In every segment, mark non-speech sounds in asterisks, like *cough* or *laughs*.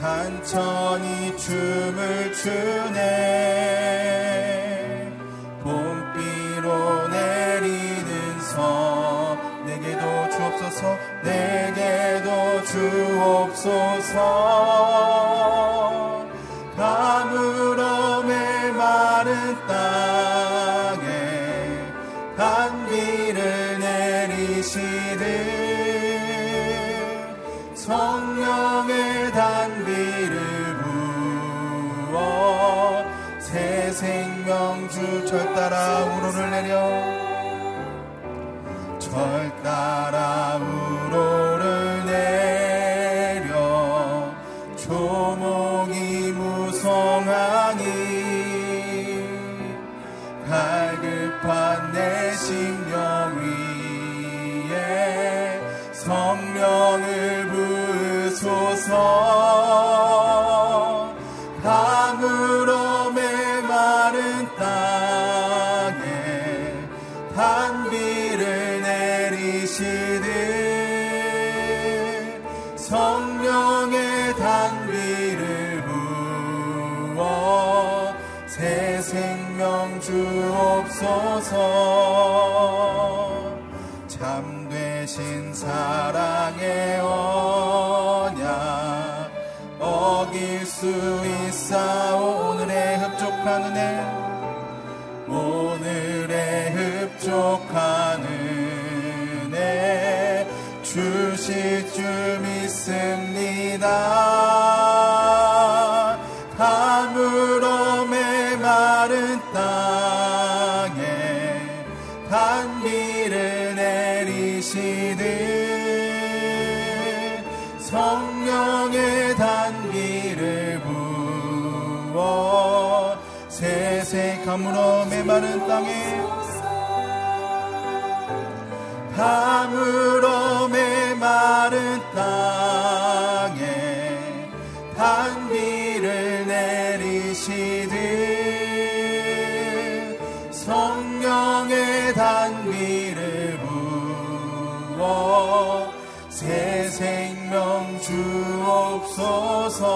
산천이 춤을 추네. 봄비로 내리는 섬 내게도 주옵소서 내게도 주옵소서. 절 따라 우론을 내려. 절 따라 우러를 단비를 부어 새 생명 주옵소서 참되신 사랑의 언약 어길 수 있사 오늘의 흡족한 은혜 오늘의 흡족한 다물어 메마른 땅에 다물어 메마른 땅에 반비를 내리시듯 성령의 단비를 부어 새 생명 주옵소서.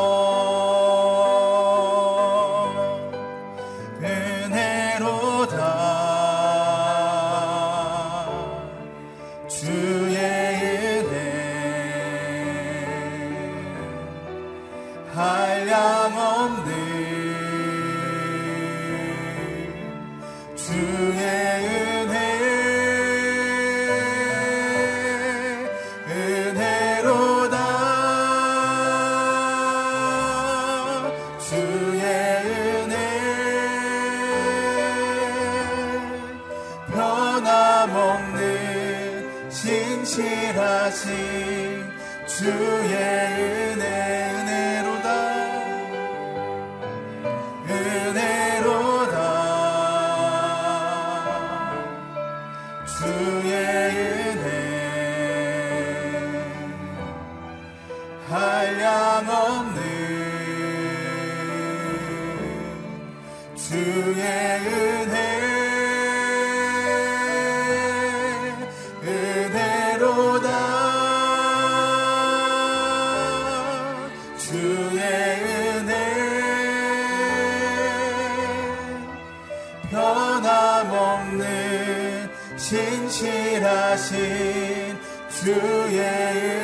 하신 주의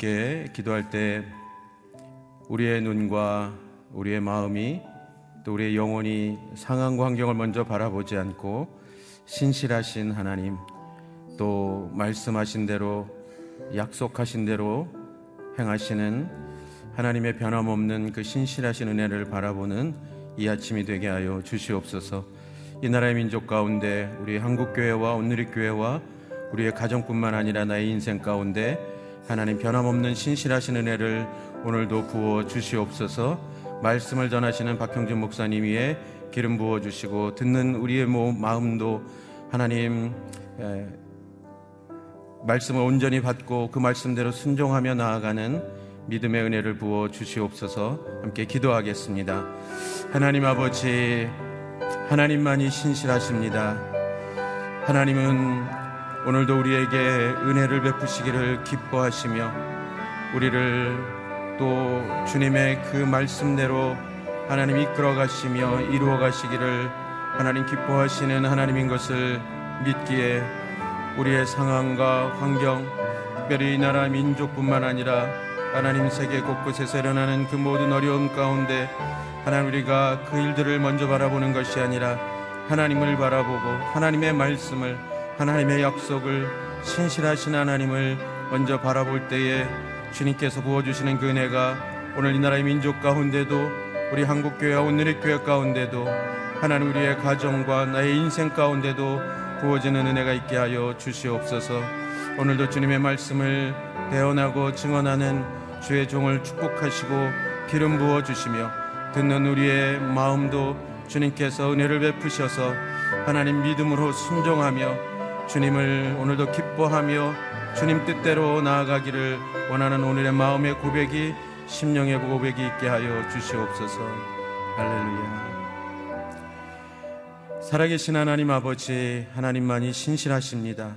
함께 기도할 때 우리의 눈과 우리의 마음이 또 우리의 영혼이 상황과 환경을 먼저 바라보지 않고 신실하신 하나님 또 말씀하신 대로 약속하신 대로 행하시는 하나님의 변함없는 그 신실하신 은혜를 바라보는 이 아침이 되게 하여 주시옵소서. 이 나라의 민족 가운데 우리 한국 교회와 온누리 교회와 우리의 가정뿐만 아니라 나의 인생 가운데 하나님 변함없는 신실하신 은혜를 오늘도 부어 주시옵소서. 말씀을 전하시는 박형준 목사님 위에 기름 부어 주시고 듣는 우리의 마음도 하나님 에, 말씀을 온전히 받고 그 말씀대로 순종하며 나아가는 믿음의 은혜를 부어 주시옵소서 함께 기도하겠습니다. 하나님 아버지, 하나님만이 신실하십니다. 하나님은 오늘도 우리에게 은혜를 베푸시기를 기뻐하시며 우리를 또 주님의 그 말씀대로 하나님 이끌어 가시며 이루어 가시기를 하나님 기뻐하시는 하나님인 것을 믿기에 우리의 상황과 환경, 특별히 이 나라 민족뿐만 아니라 하나님 세계 곳곳에서 일어나는 그 모든 어려움 가운데 하나님 우리가 그 일들을 먼저 바라보는 것이 아니라 하나님을 바라보고 하나님의 말씀을 하나님의 약속을 신실하신 하나님을 먼저 바라볼 때에 주님께서 부어주시는 그 은혜가 오늘 이 나라의 민족 가운데도 우리 한국교회와 오늘의 교회 가운데도 하나님 우리의 가정과 나의 인생 가운데도 부어지는 은혜가 있게 하여 주시옵소서. 오늘도 주님의 말씀을 대언하고 증언하는 주의 종을 축복하시고 기름 부어 주시며 듣는 우리의 마음도 주님께서 은혜를 베푸셔서 하나님 믿음으로 순종하며 주님을 오늘도 기뻐하며 주님 뜻대로 나아가기를 원하는 오늘의 마음의 고백이 심령의 고백이 있게 하여 주시옵소서. 할렐루야. 살아계신 하나님 아버지 하나님만이 신실하십니다.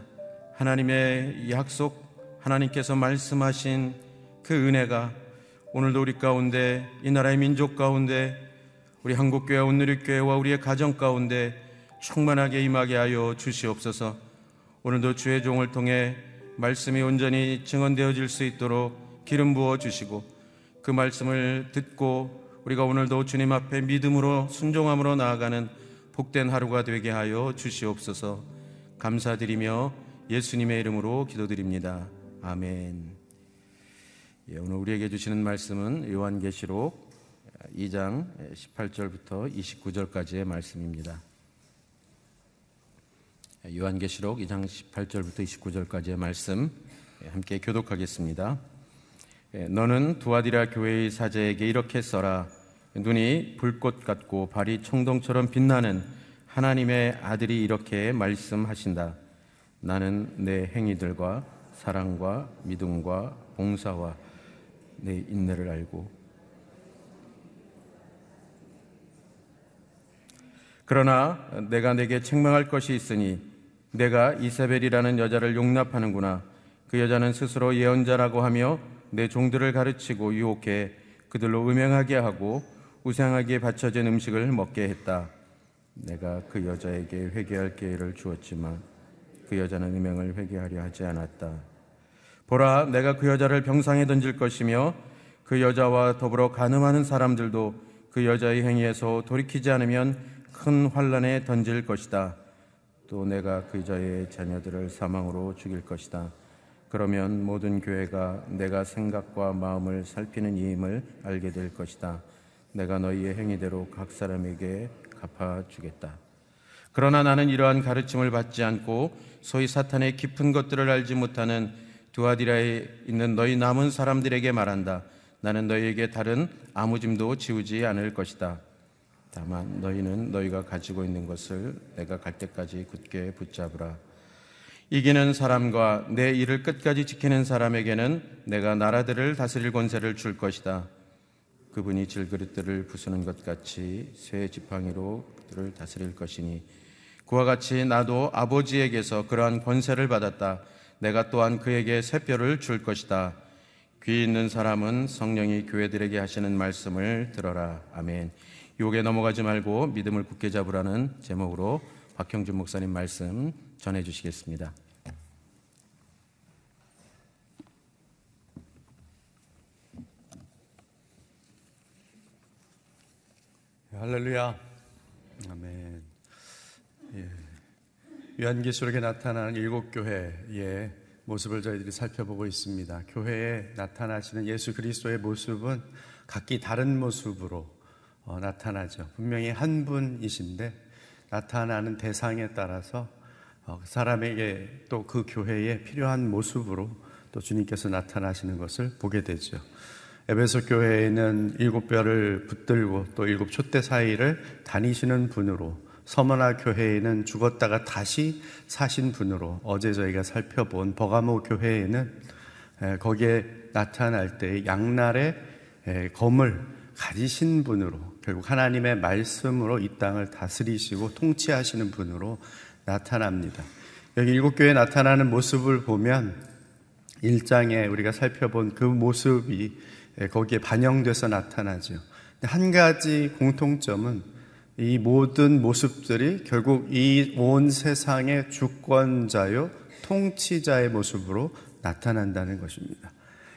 하나님의 약속 하나님께서 말씀하신 그 은혜가 오늘도 우리 가운데 이 나라의 민족 가운데 우리 한국교회 온누리교회와 우리의 가정 가운데 충만하게 임하게 하여 주시옵소서 오늘도 주의 종을 통해 말씀이 온전히 증언되어질 수 있도록 기름 부어 주시고 그 말씀을 듣고 우리가 오늘도 주님 앞에 믿음으로 순종함으로 나아가는 복된 하루가 되게 하여 주시옵소서 감사드리며 예수님의 이름으로 기도드립니다. 아멘. 예, 오늘 우리에게 주시는 말씀은 요한계시록 2장 18절부터 29절까지의 말씀입니다. 요한계시록 2장 18절부터 29절까지의 말씀 예, 함께 교독하겠습니다. 예, 너는 두아디라 교회의 사제에게 이렇게 써라. 눈이 불꽃 같고 발이 청동처럼 빛나는 하나님의 아들이 이렇게 말씀하신다. 나는 내 행위들과 사랑과 믿음과 봉사와 내 인내를 알고 그러나 내가 내게 책망할 것이 있으니 내가 이세벨이라는 여자를 용납하는구나 그 여자는 스스로 예언자라고 하며 내 종들을 가르치고 유혹해 그들로 음행하게 하고 우상하게 바쳐진 음식을 먹게 했다. 내가 그 여자에게 회개할 기회를 주었지만 그 여자는 음행을 회개하려 하지 않았다. 보라, 내가 그 여자를 병상에 던질 것이며 그 여자와 더불어 가늠하는 사람들도 그 여자의 행위에서 돌이키지 않으면 큰 환란에 던질 것이다. 또 내가 그 여자의 자녀들을 사망으로 죽일 것이다. 그러면 모든 교회가 내가 생각과 마음을 살피는 이임을 알게 될 것이다. 내가 너희의 행위대로 각 사람에게 갚아주겠다. 그러나 나는 이러한 가르침을 받지 않고 소위 사탄의 깊은 것들을 알지 못하는 두아디라에 있는 너희 남은 사람들에게 말한다. 나는 너희에게 다른 아무 짐도 지우지 않을 것이다. 다만 너희는 너희가 가지고 있는 것을 내가 갈 때까지 굳게 붙잡으라. 이기는 사람과 내 일을 끝까지 지키는 사람에게는 내가 나라들을 다스릴 권세를 줄 것이다. 그분이 질그릇들을 부수는 것 같이 새 지팡이로 그들을 다스릴 것이니 그와 같이 나도 아버지에게서 그러한 권세를 받았다. 내가 또한 그에게 새 뼈를 줄 것이다. 귀 있는 사람은 성령이 교회들에게 하시는 말씀을 들어라. 아멘. 욕에 넘어가지 말고 믿음을 굳게 잡으라는 제목으로 박형준 목사님 말씀 전해 주시겠습니다. 할렐루야. 아멘. 예. 요한계시록에 나타나는 일곱 교회의 모습을 저희들이 살펴보고 있습니다. 교회에 나타나시는 예수 그리스도의 모습은 각기 다른 모습으로 어, 나타나죠. 분명히 한 분이신데 나타나는 대상에 따라서 어, 그 사람에게 또 그 교회에 필요한 모습으로 또 주님께서 나타나시는 것을 보게 되죠. 에베소 교회에는 일곱 별을 붙들고 또 일곱 촛대 사이를 다니시는 분으로 서머나 교회에는 죽었다가 다시 사신 분으로 어제 저희가 살펴본 버가모 교회에는 거기에 나타날 때 양날의 검을 가지신 분으로 결국 하나님의 말씀으로 이 땅을 다스리시고 통치하시는 분으로 나타납니다. 여기 일곱 교회에 나타나는 모습을 보면 1장에 우리가 살펴본 그 모습이 예, 거기에 반영돼서 나타나죠. 한 가지 공통점은 이 모든 모습들이 결국 이 온 세상의 주권자요, 통치자의 모습으로 나타난다는 것입니다.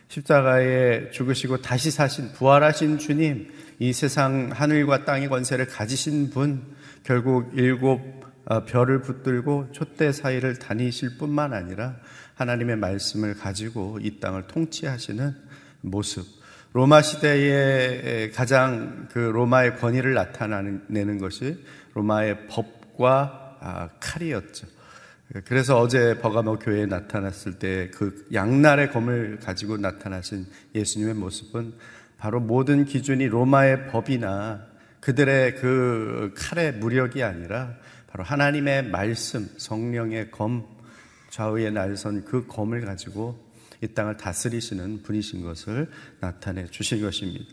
십자가에 죽으시고 다시 사신, 부활하신 주님, 이 세상 하늘과 땅의 권세를 가지신 분, 결국 일곱 어, 별을 붙들고 촛대 사이를 다니실 뿐만 아니라 하나님의 말씀을 가지고 이 땅을 통치하시는 모습, 로마 시대에 가장 그 로마의 권위를 나타내는 것이 로마의 법과 아, 칼이었죠. 그래서 어제 버가모 교회에 나타났을 때 그 양날의 검을 가지고 나타나신 예수님의 모습은 바로 모든 기준이 로마의 법이나 그들의 그 칼의 무력이 아니라 바로 하나님의 말씀, 성령의 검, 좌우에 날선 그 검을 가지고 이 땅을 다스리시는 분이신 것을 나타내 주신 것입니다.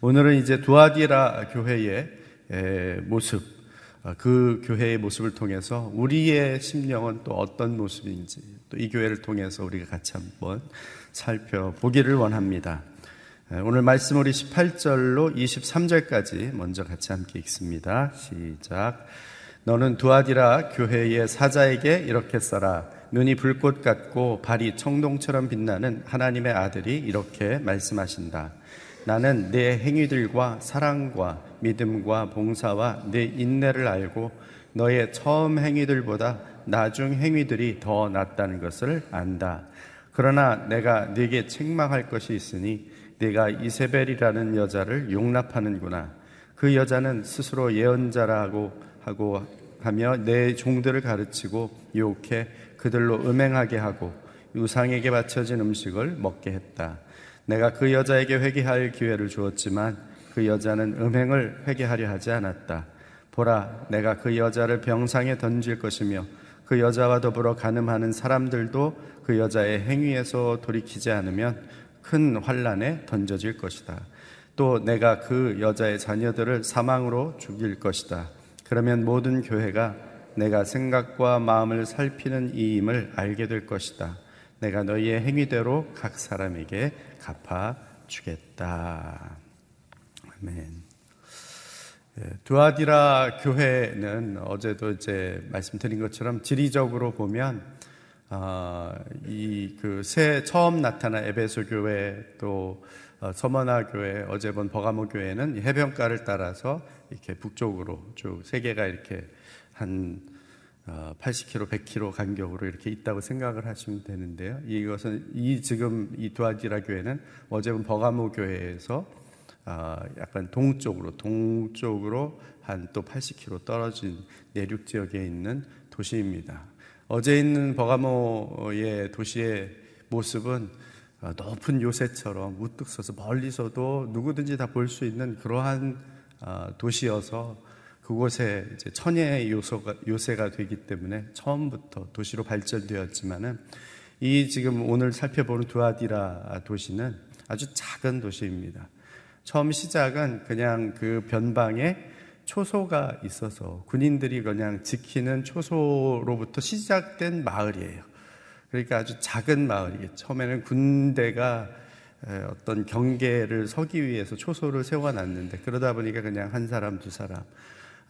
오늘은 이제 두아디라 교회의 모습, 어, 그 교회의 모습을 통해서 우리의 심령은 또 어떤 모습인지 또 이 교회를 통해서 우리가 같이 한번 살펴보기를 원합니다. 오늘 말씀 우리 18절로 23절까지 먼저 같이 함께 읽습니다. 시작. 너는 두아디라 교회의 사자에게 이렇게 써라. 눈이 불꽃 같고 발이 청동처럼 빛나는 하나님의 아들이 이렇게 말씀하신다. 나는 내 행위들과 사랑과 믿음과 봉사와 내 인내를 알고 너의 처음 행위들보다 나중 행위들이 더 낫다는 것을 안다. 그러나 내가 네게 책망할 것이 있으니 네가 이세벨이라는 여자를 용납하는구나. 그 여자는 스스로 예언자라고 하고 하며 내 종들을 가르치고 유혹해 그들로 음행하게 하고 우상에게 바쳐진 음식을 먹게 했다. 내가 그 여자에게 회개할 기회를 주었지만 그 여자는 음행을 회개하려 하지 않았다. 보라, 내가 그 여자를 병상에 던질 것이며 그 여자와 더불어 가늠하는 사람들도 그 여자의 행위에서 돌이키지 않으면 큰 환란에 던져질 것이다. 또 내가 그 여자의 자녀들을 사망으로 죽일 것이다. 그러면 모든 교회가 내가 생각과 마음을 살피는 이임을 알게 될 것이다. 내가 너희의 행위대로 각 사람에게 갚아 주겠다. 아멘. 예, 두아디라 교회는 어제도 이제 말씀드린 것처럼 지리적으로 보면 어, 이그 새 처음 나타난 에베소 교회 또 어, 서머나 교회 어제 본 버가모 교회는 해변가를 따라서 이렇게 북쪽으로 쭉 세 개가 이렇게 한 80km, 어, 100km 간격으로 이렇게 있다고 생각을 하시면 되는데요. 이것은 이 지금 이 두아디라 교회는 어제는 버가모 교회에서 아, 약간 동쪽으로 동쪽으로 한 또 80km 떨어진 내륙 지역에 있는 도시입니다. 어제 있는 버가모의 도시의 모습은 아, 높은 요새처럼 우뚝 서서 멀리서도 누구든지 다 볼 수 있는 그러한 아, 도시여서 그곳에 이제 천혜의 요소가, 요새가 되기 때문에 처음부터 도시로 발전되었지만은 이 지금 오늘 살펴보는 두아디라 도시는 아주 작은 도시입니다. 처음 시작은 그냥 그 변방에 초소가 있어서 군인들이 그냥 지키는 초소로부터 시작된 마을이에요. 그러니까 아주 작은 마을이겠죠. 처음에는 군대가 어떤 경계를 서기 위해서 초소를 세워놨는데 그러다 보니까 그냥 한 사람, 두 사람,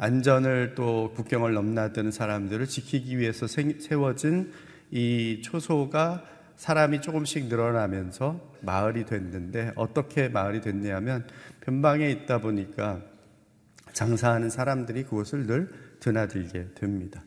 안전을 또 국경을 넘나드는 사람들을 지키기 위해서 세워진 이 초소가 사람이 조금씩 늘어나면서 마을이 됐는데 어떻게 마을이 됐냐면 변방에 있다 보니까 장사하는 사람들이 그곳을 늘 드나들게 됩니다.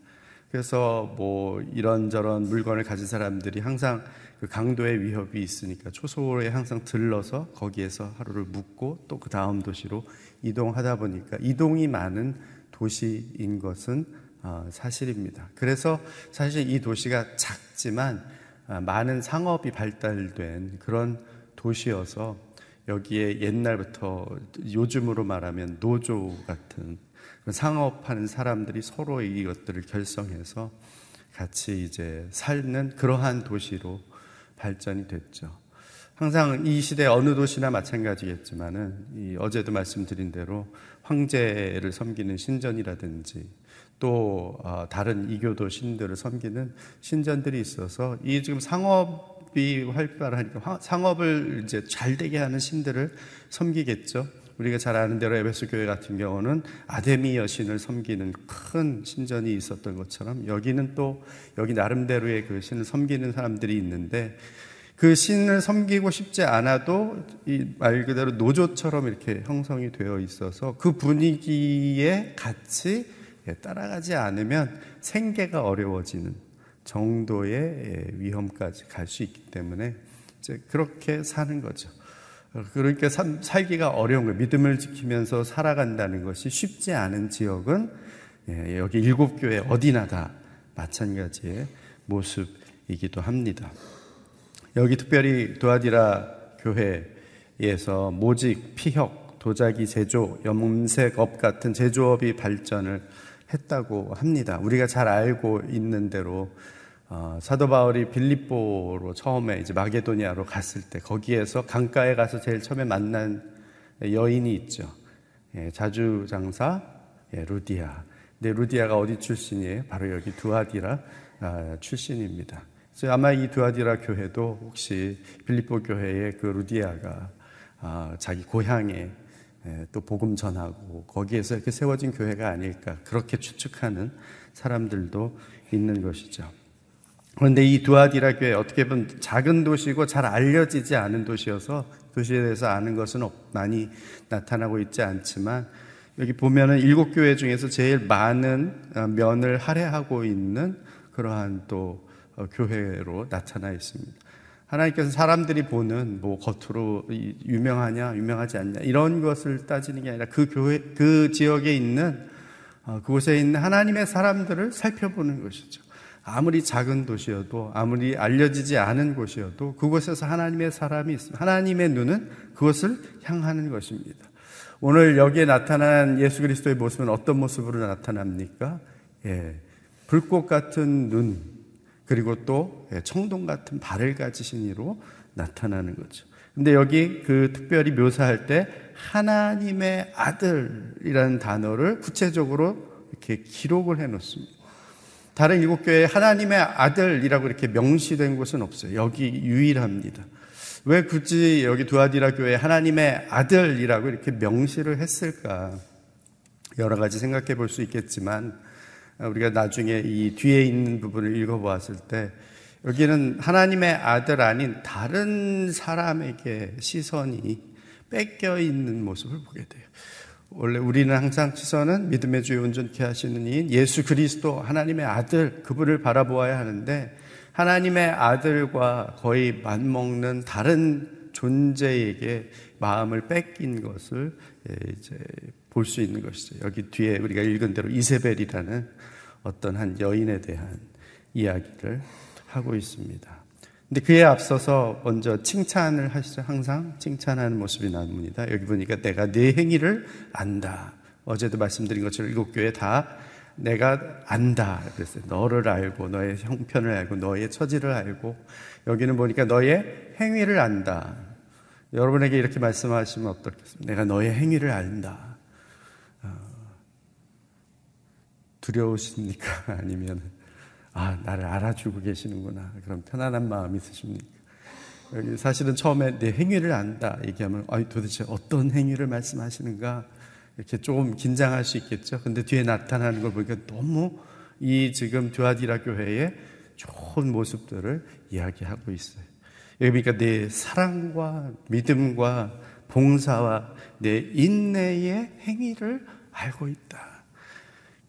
그래서 뭐 이런저런 물건을 가진 사람들이 항상 그 강도의 위협이 있으니까 초소에 항상 들러서 거기에서 하루를 묵고 또 그 다음 도시로 이동하다 보니까 이동이 많은 도시인 것은 어, 사실입니다. 그래서 사실 이 도시가 작지만 어, 많은 상업이 발달된 그런 도시여서 여기에 옛날부터 요즘으로 말하면 노조 같은 상업하는 사람들이 서로 이것들을 결성해서 같이 이제 살는 그러한 도시로 발전이 됐죠. 항상 이 시대 어느 도시나 마찬가지겠지만은 이 어제도 말씀드린 대로 황제를 섬기는 신전이라든지 또 어, 다른 이교도 신들을 섬기는 신전들이 있어서 이 지금 상업이 활발하니까 상업을 이제 잘 되게 하는 신들을 섬기겠죠. 우리가 잘 아는 대로 에베소 교회 같은 경우는 아데미 여신을 섬기는 큰 신전이 있었던 것처럼 여기는 또 여기 나름대로의 그 신을 섬기는 사람들이 있는데 그 신을 섬기고 싶지 않아도 이 말 그대로 노조처럼 이렇게 형성이 되어 있어서 그 분위기에 같이 따라가지 않으면 생계가 어려워지는 정도의 위험까지 갈 수 있기 때문에 이제 그렇게 사는 거죠. 그러니까 살기가 어려운 거예요. 믿음을 지키면서 살아간다는 것이 쉽지 않은 지역은 예, 여기 일곱 교회 어디나 다 마찬가지의 모습이기도 합니다. 여기 특별히 도아디라 교회에서 모직, 피혁, 도자기 제조, 염색업 같은 제조업이 발전을 했다고 합니다. 우리가 잘 알고 있는 대로 어, 사도 바울이 빌립보로 처음에 이제 마게도니아로 갔을 때 거기에서 강가에 가서 제일 처음에 만난 여인이 있죠. 예, 자주 장사 예, 루디아. 근데 루디아가 어디 출신이에요? 바로 여기 두아디라 아, 출신입니다. 그래서 아마 이 두아디라 교회도 혹시 빌립보 교회의 그 루디아가 아, 자기 고향에 예, 또 복음 전하고 거기에서 이렇게 세워진 교회가 아닐까 그렇게 추측하는 사람들도 있는 것이죠. 그런데 이 두아디라 교회 어떻게 보면 작은 도시고 잘 알려지지 않은 도시여서 도시에 대해서 아는 것은 많이 나타나고 있지 않지만 여기 보면은 일곱 교회 중에서 제일 많은 어, 면을 할애하고 있는 그러한 또 어, 교회로 나타나 있습니다. 하나님께서 사람들이 보는 뭐 겉으로 유명하냐 유명하지 않냐 이런 것을 따지는 게 아니라 그 교회 그 지역에 있는 어, 그곳에 있는 하나님의 사람들을 살펴보는 것이죠. 아무리 작은 도시여도 아무리 알려지지 않은 곳이어도 그곳에서 하나님의 사람이 있습니다. 하나님의 눈은 그것을 향하는 것입니다. 오늘 여기에 나타난 예수 그리스도의 모습은 어떤 모습으로 나타납니까? 예. 불꽃 같은 눈, 그리고 또 예, 청동 같은 발을 가지신 이로 나타나는 거죠. 근데 여기 그 특별히 묘사할 때 하나님의 아들이라는 단어를 구체적으로 이렇게 기록을 해 놓습니다. 다른 일곱 교회에 하나님의 아들이라고 이렇게 명시된 곳은 없어요. 여기 유일합니다. 왜 굳이 여기 두아디라 교회에 하나님의 아들이라고 이렇게 명시를 했을까? 여러 가지 생각해 볼 수 있겠지만 우리가 나중에 이 뒤에 있는 부분을 읽어보았을 때 여기는 하나님의 아들 아닌 다른 사람에게 시선이 뺏겨 있는 모습을 보게 돼요. 원래 우리는 항상 시선은 믿음의 주에 온전케 하시는 이인 예수 그리스도 하나님의 아들 그분을 바라보아야 하는데 하나님의 아들과 거의 맞먹는 다른 존재에게 마음을 뺏긴 것을 예, 이제 볼 수 있는 것이죠. 여기 뒤에 우리가 읽은 대로 이세벨이라는 어떤 한 여인에 대한 이야기를 하고 있습니다. 근데 그에 앞서서 먼저 칭찬을 하시죠. 항상 칭찬하는 모습이 나옵니다. 여기 보니까 내가 네 행위를 안다. 어제도 말씀드린 것처럼 일곱 교회 다 내가 안다. 그랬어요. 너를 알고, 너의 형편을 알고, 너의 처지를 알고, 여기는 보니까 너의 행위를 안다. 여러분에게 이렇게 말씀하시면 어떻겠습니까? 내가 너의 행위를 안다. 어, 두려우십니까? *laughs* 아니면, 아, 나를 알아주고 계시는구나. 그런 편안한 마음이 있으십니까? 사실은 처음에 내 행위를 안다 얘기하면, 아, 도대체 어떤 행위를 말씀하시는가? 이렇게 조금 긴장할 수 있겠죠. 근데 뒤에 나타나는 걸 보니까 너무 이 지금 듀아디라 교회의 좋은 모습들을 이야기하고 있어요. 여기 보니까 내 사랑과 믿음과 봉사와 내 인내의 행위를 알고 있다.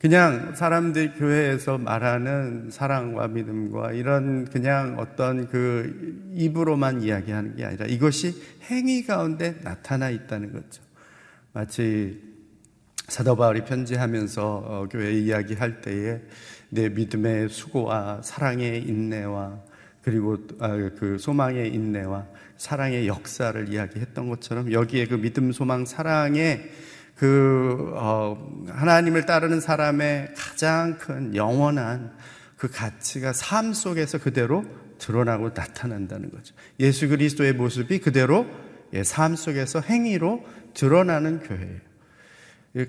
그냥 사람들 교회에서 말하는 사랑과 믿음과 이런 그냥 어떤 그 입으로만 이야기하는 게 아니라 이것이 행위 가운데 나타나 있다는 거죠. 마치 사도 바울이 편지하면서 어, 교회 이야기할 때에 내 믿음의 수고와 사랑의 인내와 그리고 아, 그 소망의 인내와 사랑의 역사를 이야기했던 것처럼 여기에 그 믿음, 소망, 사랑의 그 어, 하나님을 따르는 사람의 가장 큰 영원한 그 가치가 삶 속에서 그대로 드러나고 나타난다는 거죠. 예수 그리스도의 모습이 그대로 예, 삶 속에서 행위로 드러나는 교회예요.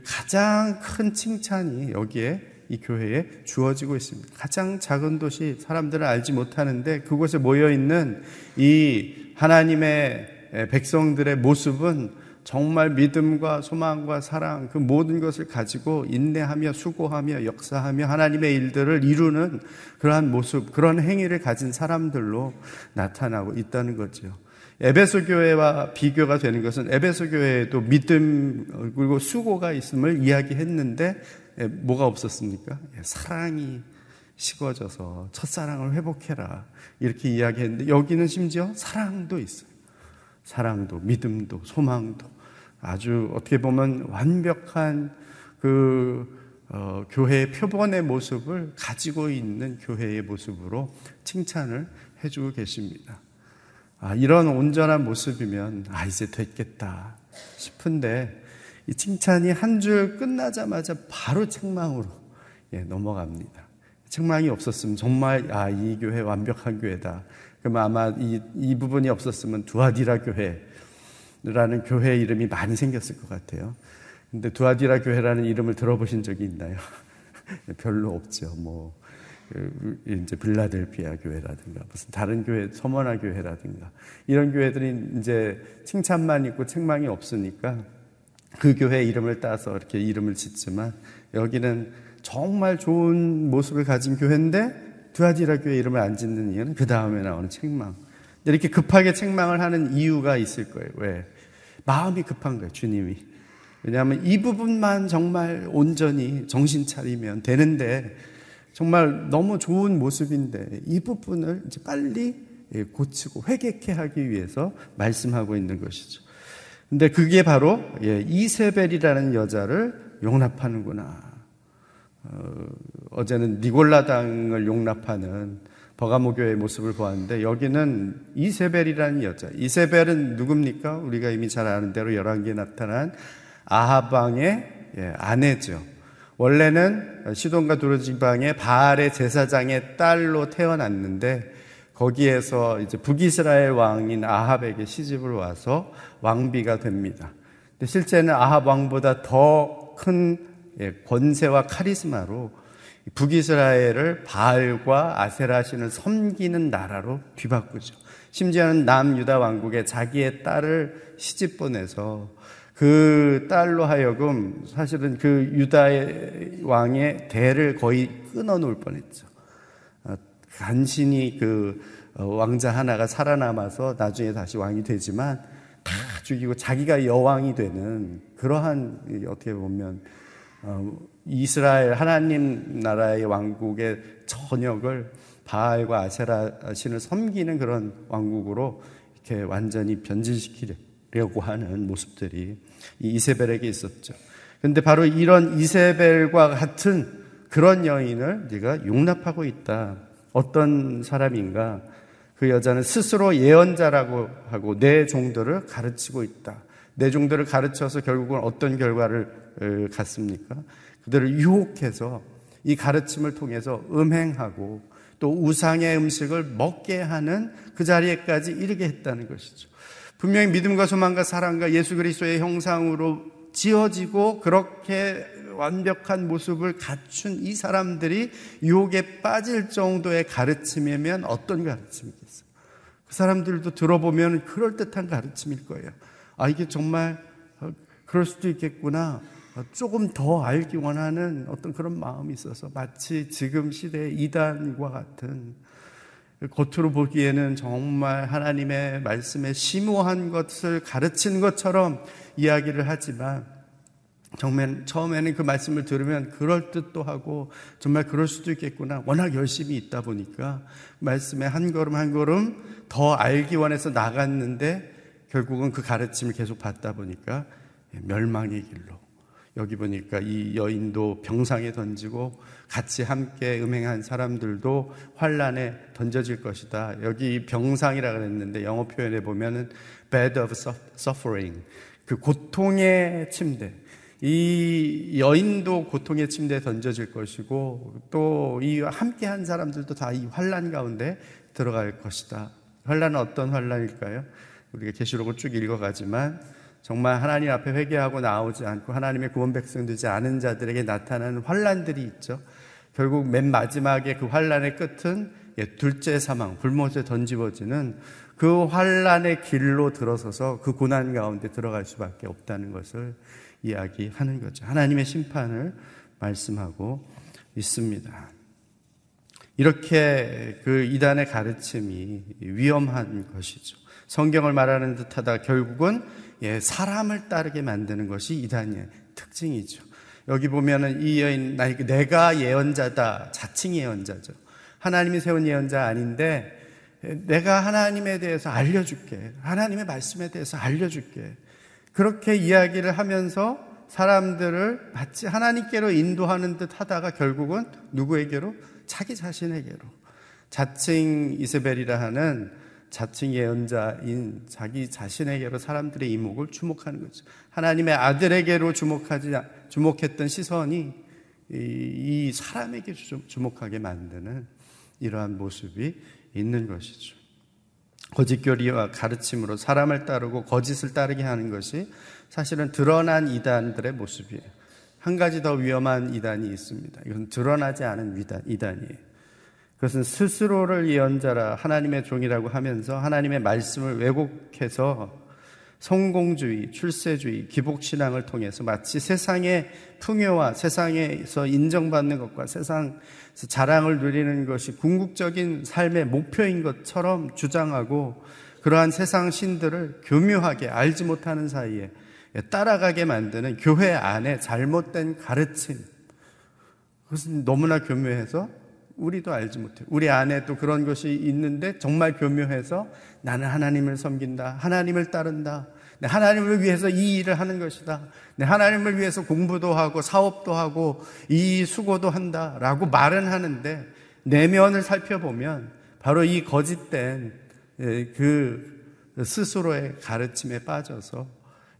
가장 큰 칭찬이 여기에 이 교회에 주어지고 있습니다. 가장 작은 도시 사람들은 알지 못하는데 그곳에 모여 있는 이 하나님의 백성들의 모습은 정말 믿음과 소망과 사랑 그 모든 것을 가지고 인내하며 수고하며 역사하며 하나님의 일들을 이루는 그러한 모습, 그런 행위를 가진 사람들로 나타나고 있다는 거죠. 에베소 교회와 비교가 되는 것은 에베소 교회에도 믿음 그리고 수고가 있음을 이야기했는데 예, 뭐가 없었습니까? 예, 사랑이 식어져서 첫사랑을 회복해라 이렇게 이야기했는데 여기는 심지어 사랑도 있어요. 사랑도 믿음도 소망도 아주 어떻게 보면 완벽한 그 어, 교회의 표본의 모습을 가지고 있는 교회의 모습으로 칭찬을 해주고 계십니다. 아, 이런 온전한 모습이면 아 이제 됐겠다 싶은데 이 칭찬이 한 줄 끝나자마자 바로 책망으로 예, 넘어갑니다. 책망이 없었으면 정말 아 이 교회 완벽한 교회다. 그럼 아마 이, 이 부분이 없었으면 두아디라 교회 라는 교회 이름이 많이 생겼을 것 같아요. 근데 두아디라 교회라는 이름을 들어보신 적이 있나요? *laughs* 별로 없죠. 뭐 그, 이제 빌라델피아 교회라든가 무슨 다른 교회 서머나 교회라든가 이런 교회들이 이제 칭찬만 있고 책망이 없으니까 그 교회 이름을 따서 이렇게 이름을 짓지만 여기는 정말 좋은 모습을 가진 교회인데 두아디라 교회 이름을 안 짓는 이유는 그 다음에 나오는 책망. 이렇게 급하게 책망을 하는 이유가 있을 거예요. 왜? 마음이 급한 거예요, 주님이. 왜냐하면 이 부분만 정말 온전히 정신 차리면 되는데 정말 너무 좋은 모습인데 이 부분을 이제 빨리 예, 고치고 회개케 하기 위해서 말씀하고 있는 것이죠. 근데 그게 바로 예, 이세벨이라는 여자를 용납하는구나. 어, 제는 니골라당을 용납하는 버가모 교회의 모습을 보았는데 여기는 이세벨이라는 여자. 이세벨은 누굽니까? 우리가 이미 잘 아는 대로 열왕기에 나타난 아하방의 예, 아내죠. 원래는 시돈과 두루 지방의 바알의 제사장의 딸로 태어났는데 거기에서 이제 북이스라엘 왕인 아합에게 시집을 와서 왕비가 됩니다. 근데 실제는 아합 왕보다 더큰 예, 권세와 카리스마로 북이스라엘을 바알과 아세라 신을 섬기는 나라로 뒤바꾸죠. 심지어는 남유다 왕국에 자기의 딸을 시집 보내서 그 딸로 하여금 사실은 그 유다의 왕의 대를 거의 끊어 놓을 뻔했죠. 어, 간신히 그 어, 왕자 하나가 살아남아서 나중에 다시 왕이 되지만 다 죽이고 자기가 여왕이 되는 그러한 어떻게 보면 어, 이스라엘 하나님 나라의 왕국의 전역을 바알과 아세라 신을 섬기는 그런 왕국으로 이렇게 완전히 변질시키려고 하는 모습들이 이 이세벨에게 있었죠. 근데 바로 이런 이세벨과 같은 그런 여인을 네가 용납하고 있다. 어떤 사람인가? 그 여자는 스스로 예언자라고 하고 내 종들을 가르치고 있다. 내 종들을 가르쳐서 결국은 어떤 결과를 갖습니까? 그들을 유혹해서 이 가르침을 통해서 음행하고 또 우상의 음식을 먹게 하는 그 자리에까지 이르게 했다는 것이죠. 분명히 믿음과 소망과 사랑과 예수 그리스도의 형상으로 지어지고 그렇게 완벽한 모습을 갖춘 이 사람들이 유혹에 빠질 정도의 가르침이면 어떤 가르침이겠어요? 그 사람들도 들어보면 그럴듯한 가르침일 거예요. 아, 이게 정말 어, 그럴 수도 있겠구나. 어, 조금 더 알기 원하는 어떤 그런 마음이 있어서 마치 지금 시대의 이단과 같은 겉으로 보기에는 정말 하나님의 말씀에 심오한 것을 가르치는 것처럼 이야기를 하지만 정말 처음에는 그 말씀을 들으면 그럴 듯도 하고 정말 그럴 수도 있겠구나. 워낙 열심히 있다 보니까 말씀에 한 걸음 한 걸음 더 알기 원해서 나갔는데 결국은 그 가르침을 계속 받다 보니까 멸망의 길로 여기 보니까 이 여인도 병상에 던지고 같이 함께 음행한 사람들도 환란에 던져질 것이다. 여기 병상이라 그랬는데 영어 표현에 보면은 bed of suffering 그 고통의 침대. 이 여인도 고통의 침대에 던져질 것이고 또 이 함께 한 사람들도 다 이 환란 가운데 들어갈 것이다. 환란은 어떤 환란일까요? 우리가 계시록을 쭉 읽어가지만 정말 하나님 앞에 회개하고 나오지 않고 하나님의 구원 백성 되지 않은 자들에게 나타나는 환란들이 있죠. 결국 맨 마지막에 그 환란의 끝은 예, 둘째 사망, 불못에 던지워지는 그 환란의 길로 들어서서 그 고난 가운데 들어갈 수밖에 없다는 것을 이야기하는 거죠. 하나님의 심판을 말씀하고 있습니다. 이렇게 그 이단의 가르침이 위험한 것이죠. 성경을 말하는 듯하다 결국은 예, 사람을 따르게 만드는 것이 이단의 특징이죠. 여기 보면은 이 여인 내가 예언자다 자칭 예언자죠. 하나님이 세운 예언자 아닌데 내가 하나님에 대해서 알려줄게. 하나님의 말씀에 대해서 알려줄게. 그렇게 이야기를 하면서 사람들을 마치 하나님께로 인도하는 듯 하다가 결국은 누구에게로? 자기 자신에게로. 자칭 이세벨이라 하는 자칭 예언자인 자기 자신에게로 사람들의 이목을 주목하는 거죠. 하나님의 아들에게로 주목하지 주목했던 시선이 이, 사람에게 주목하게 만드는 이러한 모습이 있는 것이죠. 거짓 교리와 가르침으로 사람을 따르고 거짓을 따르게 하는 것이 사실은 드러난 이단들의 모습이에요. 한 가지 더 위험한 이단이 있습니다. 이건 드러나지 않은 이단이에요. 그것은 스스로를 예언자라 하나님의 종이라고 하면서 하나님의 말씀을 왜곡해서 성공주의, 출세주의, 기복신앙을 통해서 마치 세상의 풍요와 세상에서 인정받는 것과 세상에서 자랑을 누리는 것이 궁극적인 삶의 목표인 것처럼 주장하고 그러한 세상 신들을 교묘하게 알지 못하는 사이에 따라가게 만드는 교회 안에 잘못된 가르침. 그것은 너무나 교묘해서 우리도 알지 못해요. 우리 안에 또 그런 것이 있는데 정말 교묘해서 나는 하나님을 섬긴다. 하나님을 따른다. 내 하나님을 위해서 이 일을 하는 것이다. 내 하나님을 위해서 공부도 하고 사업도 하고 이 수고도 한다. 라고 말은 하는데 내면을 살펴보면 바로 이 거짓된 예, 그 스스로의 가르침에 빠져서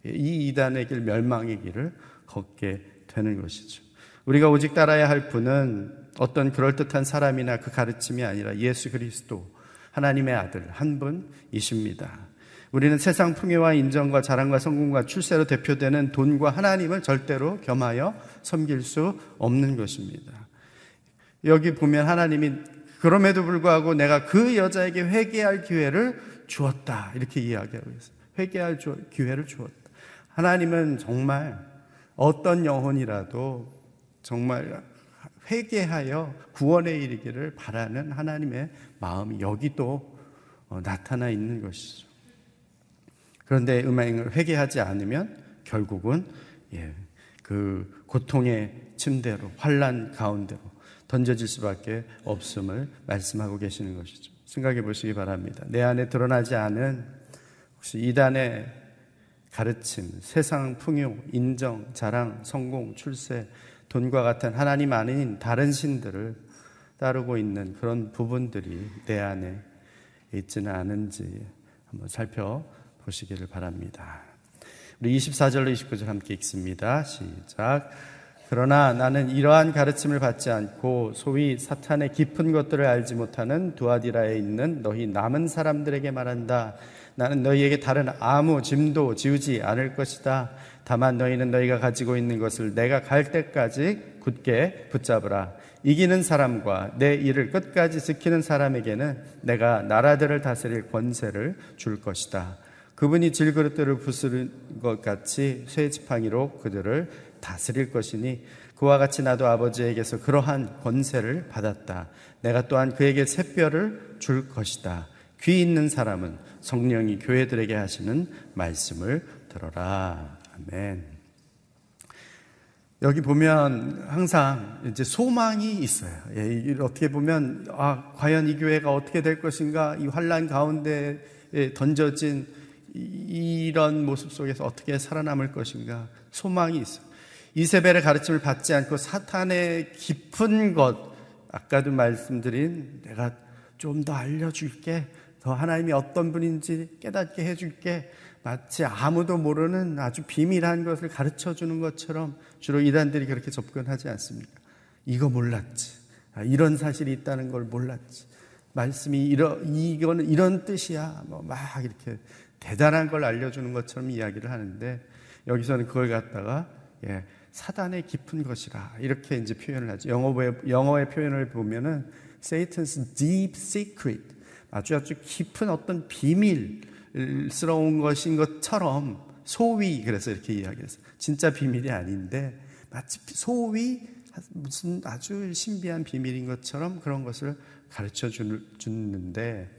이 이단의 길, 멸망의 길을 걷게 되는 것이죠. 우리가 오직 따라야 할 분은 어떤 그럴듯한 사람이나 그 가르침이 아니라 예수 그리스도 하나님의 아들 한 분이십니다. 우리는 세상 풍요와 인정과 자랑과 성공과 출세로 대표되는 돈과 하나님을 절대로 겸하여 섬길 수 없는 것입니다. 여기 보면 하나님이 그럼에도 불구하고 내가 그 여자에게 회개할 기회를 주었다. 이렇게 이야기하고 있어요. 회개할 기회를 주었다. 하나님은 정말 어떤 영혼이라도 정말 회개하여 구원에 이르기를 바라는 하나님의 마음이 여기도 어, 나타나 있는 것이죠. 그런데 음행을 회개하지 않으면 결국은 예, 그 고통의 침대로 환란 가운데로 던져질 수밖에 없음을 말씀하고 계시는 것이죠. 생각해 보시기 바랍니다. 내 안에 드러나지 않은 혹시 이단의 가르침, 세상 풍요, 인정, 자랑, 성공, 출세, 돈과 같은 하나님 아닌 다른 신들을 따르고 있는 그런 부분들이 내 안에 있지는 않은지 한번 살펴보시기를 바랍니다. 우리 24절로 29절 함께 읽습니다. 시작. 그러나 나는 이러한 가르침을 받지 않고 소위 사탄의 깊은 것들을 알지 못하는 두아디라에 있는 너희 남은 사람들에게 말한다. 나는 너희에게 다른 아무 짐도 지우지 않을 것이다. 다만 너희는 너희가 가지고 있는 것을 내가 갈 때까지 굳게 붙잡으라. 이기는 사람과 내 일을 끝까지 지키는 사람에게는 내가 나라들을 다스릴 권세를 줄 것이다. 그분이 질그릇들을 부수는 것 같이 쇠 지팡이로 그들을 다스릴 것이니 그와 같이 나도 아버지에게서 그러한 권세를 받았다. 내가 또한 그에게 새뼈를 줄 것이다. 귀 있는 사람은 성령이 교회들에게 하시는 말씀을 들어라. 아멘. 여기 보면 항상 이제 소망이 있어요. 예, 어떻게 보면 아, 과연 이 교회가 어떻게 될 것인가? 이 환란 가운데 던져진 이런 모습 속에서 어떻게 살아남을 것인가? 소망이 있어요. 이세벨의 가르침을 받지 않고 사탄의 깊은 것, 아까도 말씀드린 내가 좀 더 알려줄게, 더 하나님이 어떤 분인지 깨닫게 해줄게, 마치 아무도 모르는 아주 비밀한 것을 가르쳐 주는 것처럼 주로 이단들이 그렇게 접근하지 않습니까? 이거 몰랐지. 아, 이런 사실이 있다는 걸 몰랐지. 말씀이 이러, 이거는 이런 뜻이야. 뭐 막 이렇게 대단한 걸 알려주는 것처럼 이야기를 하는데 여기서는 그걸 갖다가 예, 사단의 깊은 것이라 이렇게 이제 표현을 하죠. 영어의 영어의 표현을 보면은 Satan's deep secret 아주 아주 깊은 어떤 비밀 스러운 것인 것처럼 소위 그래서 이렇게 이야기했어요. 진짜 비밀이 아닌데 마치 소위 무슨 아주 신비한 비밀인 것처럼 그런 것을 가르쳐 주는데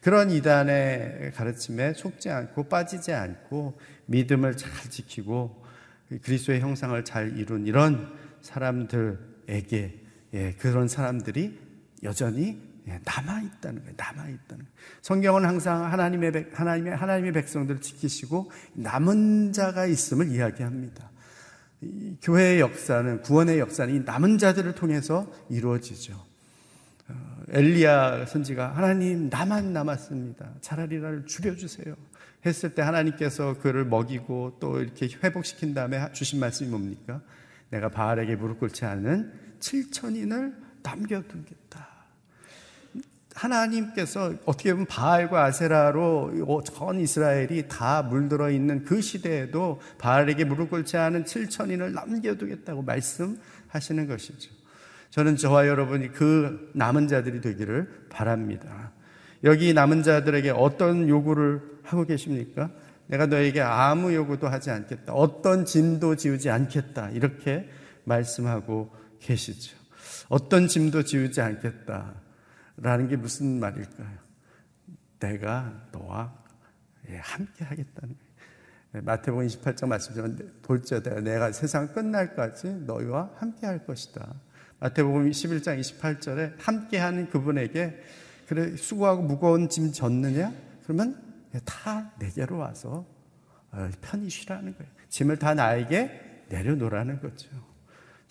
그런 이단의 가르침에 속지 않고 빠지지 않고 믿음을 잘 지키고 그리스도의 형상을 잘 이룬 이런 사람들에게 예, 그런 사람들이 여전히 예, 남아 있다는 거예요. 남아 있다는 거예요. 성경은 항상 하나님의 백, 하나님의 하나님의 백성들을 지키시고 남은 자가 있음을 이야기합니다. 교회의 역사는 구원의 역사는 이 남은 자들을 통해서 이루어지죠. 어, 엘리야 선지가 하나님 나만 남았습니다. 차라리 나를 죽여주세요. 했을 때 하나님께서 그를 먹이고 또 이렇게 회복시킨 다음에 주신 말씀이 뭡니까? 내가 바알에게 무릎 꿇지 않은 7천인을 남겨두겠다. 하나님께서 어떻게 보면 바알과 아세라로 전 이스라엘이 다 물들어 있는 그 시대에도 바알에게 무릎 꿇지 않은 7천인을 남겨두겠다고 말씀하시는 것이죠. 저는 저와 여러분이 그 남은 자들이 되기를 바랍니다. 여기 남은 자들에게 어떤 요구를 하고 계십니까? 내가 너에게 아무 요구도 하지 않겠다. 어떤 짐도 지우지 않겠다. 이렇게 말씀하고 계시죠. 어떤 짐도 지우지 않겠다. 라는 게 무슨 말일까요? 내가 너와 예, 함께 하겠다는 거예요. 예, 마태복음 28장 말씀처럼 돌자다 내가 세상 끝날까지 너희와 함께 할 것이다. 마태복음 11장 28절에 함께 하는 그분에게 그래 수고하고 무거운 짐 졌느냐? 그러면 다 내게로 와서 어, 편히 쉬라는 거예요. 짐을 다 나에게 내려놓으라는 거죠.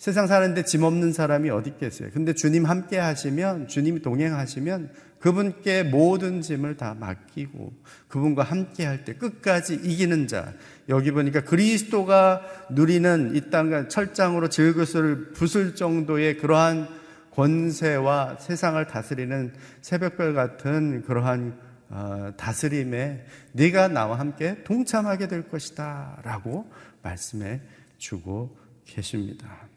세상 사는데 짐 없는 사람이 어디 있겠어요? 근데 주님 함께 하시면, 주님이 동행하시면 그분께 모든 짐을 다 맡기고 그분과 함께 할 때 끝까지 이기는 자. 여기 보니까 그리스도가 누리는 이땅 철장으로 질그을 부술 정도의 그러한 권세와 세상을 다스리는 새벽별 같은 그러한 어, 다스림에 네가 나와 함께 동참하게 될 것이다라고 말씀해 주고 계십니다.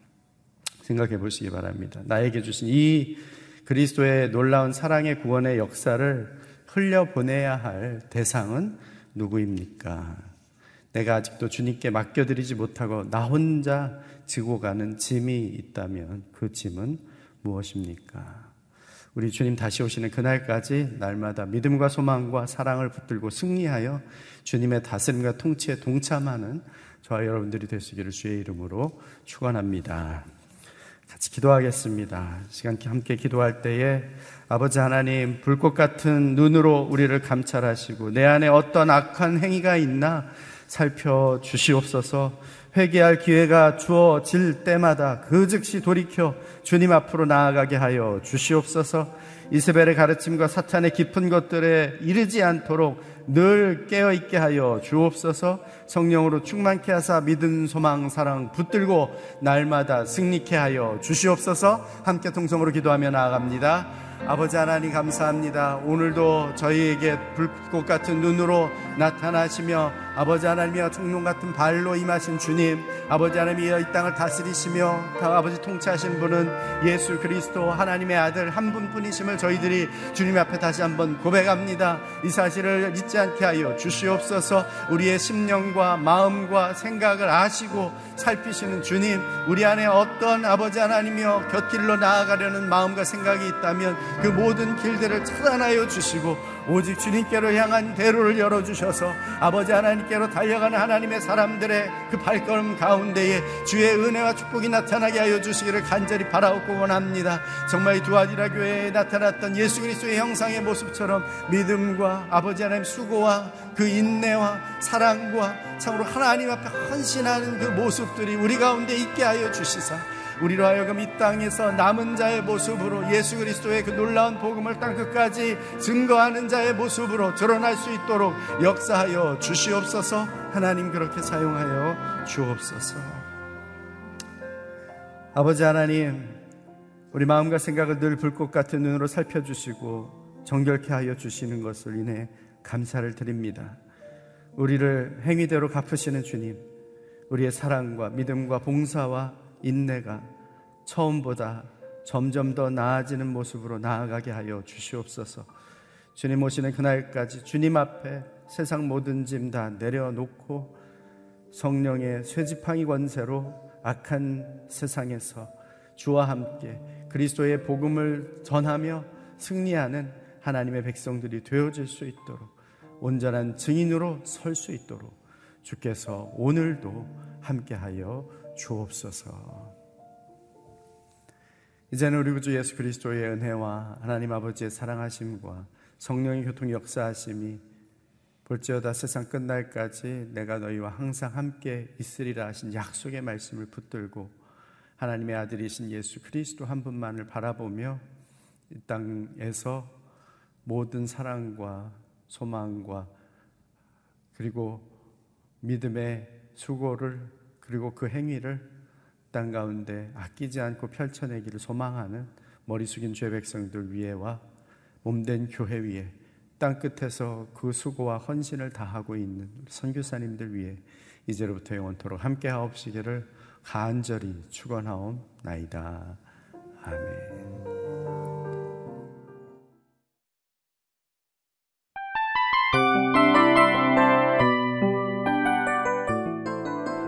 생각해 보시기 바랍니다. 나에게 주신 이 그리스도의 놀라운 사랑의 구원의 역사를 흘려보내야 할 대상은 누구입니까? 내가 아직도 주님께 맡겨드리지 못하고 나 혼자 지고 가는 짐이 있다면 그 짐은 무엇입니까? 우리 주님 다시 오시는 그날까지 날마다 믿음과 소망과 사랑을 붙들고 승리하여 주님의 다스림과 통치에 동참하는 저와 여러분들이 되시기를 주의 이름으로 축원합니다. 같이 기도하겠습니다. 시간 함께 기도할 때에 아버지 하나님 불꽃 같은 눈으로 우리를 감찰하시고 내 안에 어떤 악한 행위가 있나 살펴 주시옵소서 회개할 기회가 주어질 때마다 그 즉시 돌이켜 주님 앞으로 나아가게 하여 주시옵소서 이스벨의 가르침과 사탄의 깊은 것들에 이르지 않도록 늘 깨어있게 하여 주옵소서 성령으로 충만케 하사 믿음, 소망, 사랑 붙들고 날마다 승리케 하여 주시옵소서 함께 통성으로 기도하며 나아갑니다. 아버지 하나님 감사합니다. 오늘도 저희에게 불꽃 같은 눈으로 나타나시며 아버지 하나님이여 청룡 같은 발로 임하신 주님 아버지 하나님이여 이 땅을 다스리시며 아버지 통치하신 분은 예수 그리스도 하나님의 아들 한 분뿐이심을 저희들이 주님 앞에 다시 한번 고백합니다. 이 사실을 잊지 않게 하여 주시옵소서 우리의 심령과 마음과 생각을 아시고 살피시는 주님 우리 안에 어떤 아버지 하나님이여 곁길로 나아가려는 마음과 생각이 있다면 그 모든 길들을 차단하여 주시고 오직 주님께로 향한 대로를 열어주셔서 아버지 하나님께로 달려가는 하나님의 사람들의 그 발걸음 가운데에 주의 은혜와 축복이 나타나게 하여 주시기를 간절히 바라옵고 원합니다. 정말 이 두아디라 교회에 나타났던 예수 그리스도의 형상의 모습처럼 믿음과 아버지 하나님 수고와 그 인내와 사랑과 참으로 하나님 앞에 헌신하는 그 모습들이 우리 가운데 있게 하여 주시사 우리로 하여금 이 땅에서 남은 자의 모습으로 예수 그리스도의 그 놀라운 복음을 땅 끝까지 증거하는 자의 모습으로 드러날 수 있도록 역사하여 주시옵소서 하나님 그렇게 사용하여 주옵소서 아버지 하나님 우리 마음과 생각을 늘 불꽃 같은 눈으로 살펴주시고 정결케 하여 주시는 것을 인해 감사를 드립니다. 우리를 행위대로 갚으시는 주님, 우리의 사랑과 믿음과 봉사와 인내가 처음보다 점점 더 나아지는 모습으로 나아가게 하여 주시옵소서. 주님 오시는 그날까지 주님 앞에 세상 모든 짐 다 내려놓고 성령의 쇠지팡이 권세로 악한 세상에서 주와 함께 그리스도의 복음을 전하며 승리하는 하나님의 백성들이 되어질 수 있도록 온전한 증인으로 설 수 있도록 주께서 오늘도 함께하여 주옵소서. 이제는 우리 구주 예수 그리스도의 은혜와 하나님 아버지의 사랑하심과 성령의 교통 역사하심이 볼지어다 세상 끝날까지 내가 너희와 항상 함께 있으리라 하신 약속의 말씀을 붙들고 하나님의 아들이신 예수 그리스도 한 분만을 바라보며 이 땅에서 모든 사랑과 소망과 그리고 믿음의 수고를 그리고 그 행위를 땅 가운데 아끼지 않고 펼쳐내기를 소망하는 머리 숙인 죄 백성들 위에와 몸된 교회 위에 땅 끝에서 그 수고와 헌신을 다하고 있는 선교사님들 위해 이제로부터 영원토록 함께 하옵시기를 간절히 축원하옵나이다. 아멘.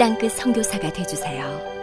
땅끝 성교사가 되주세요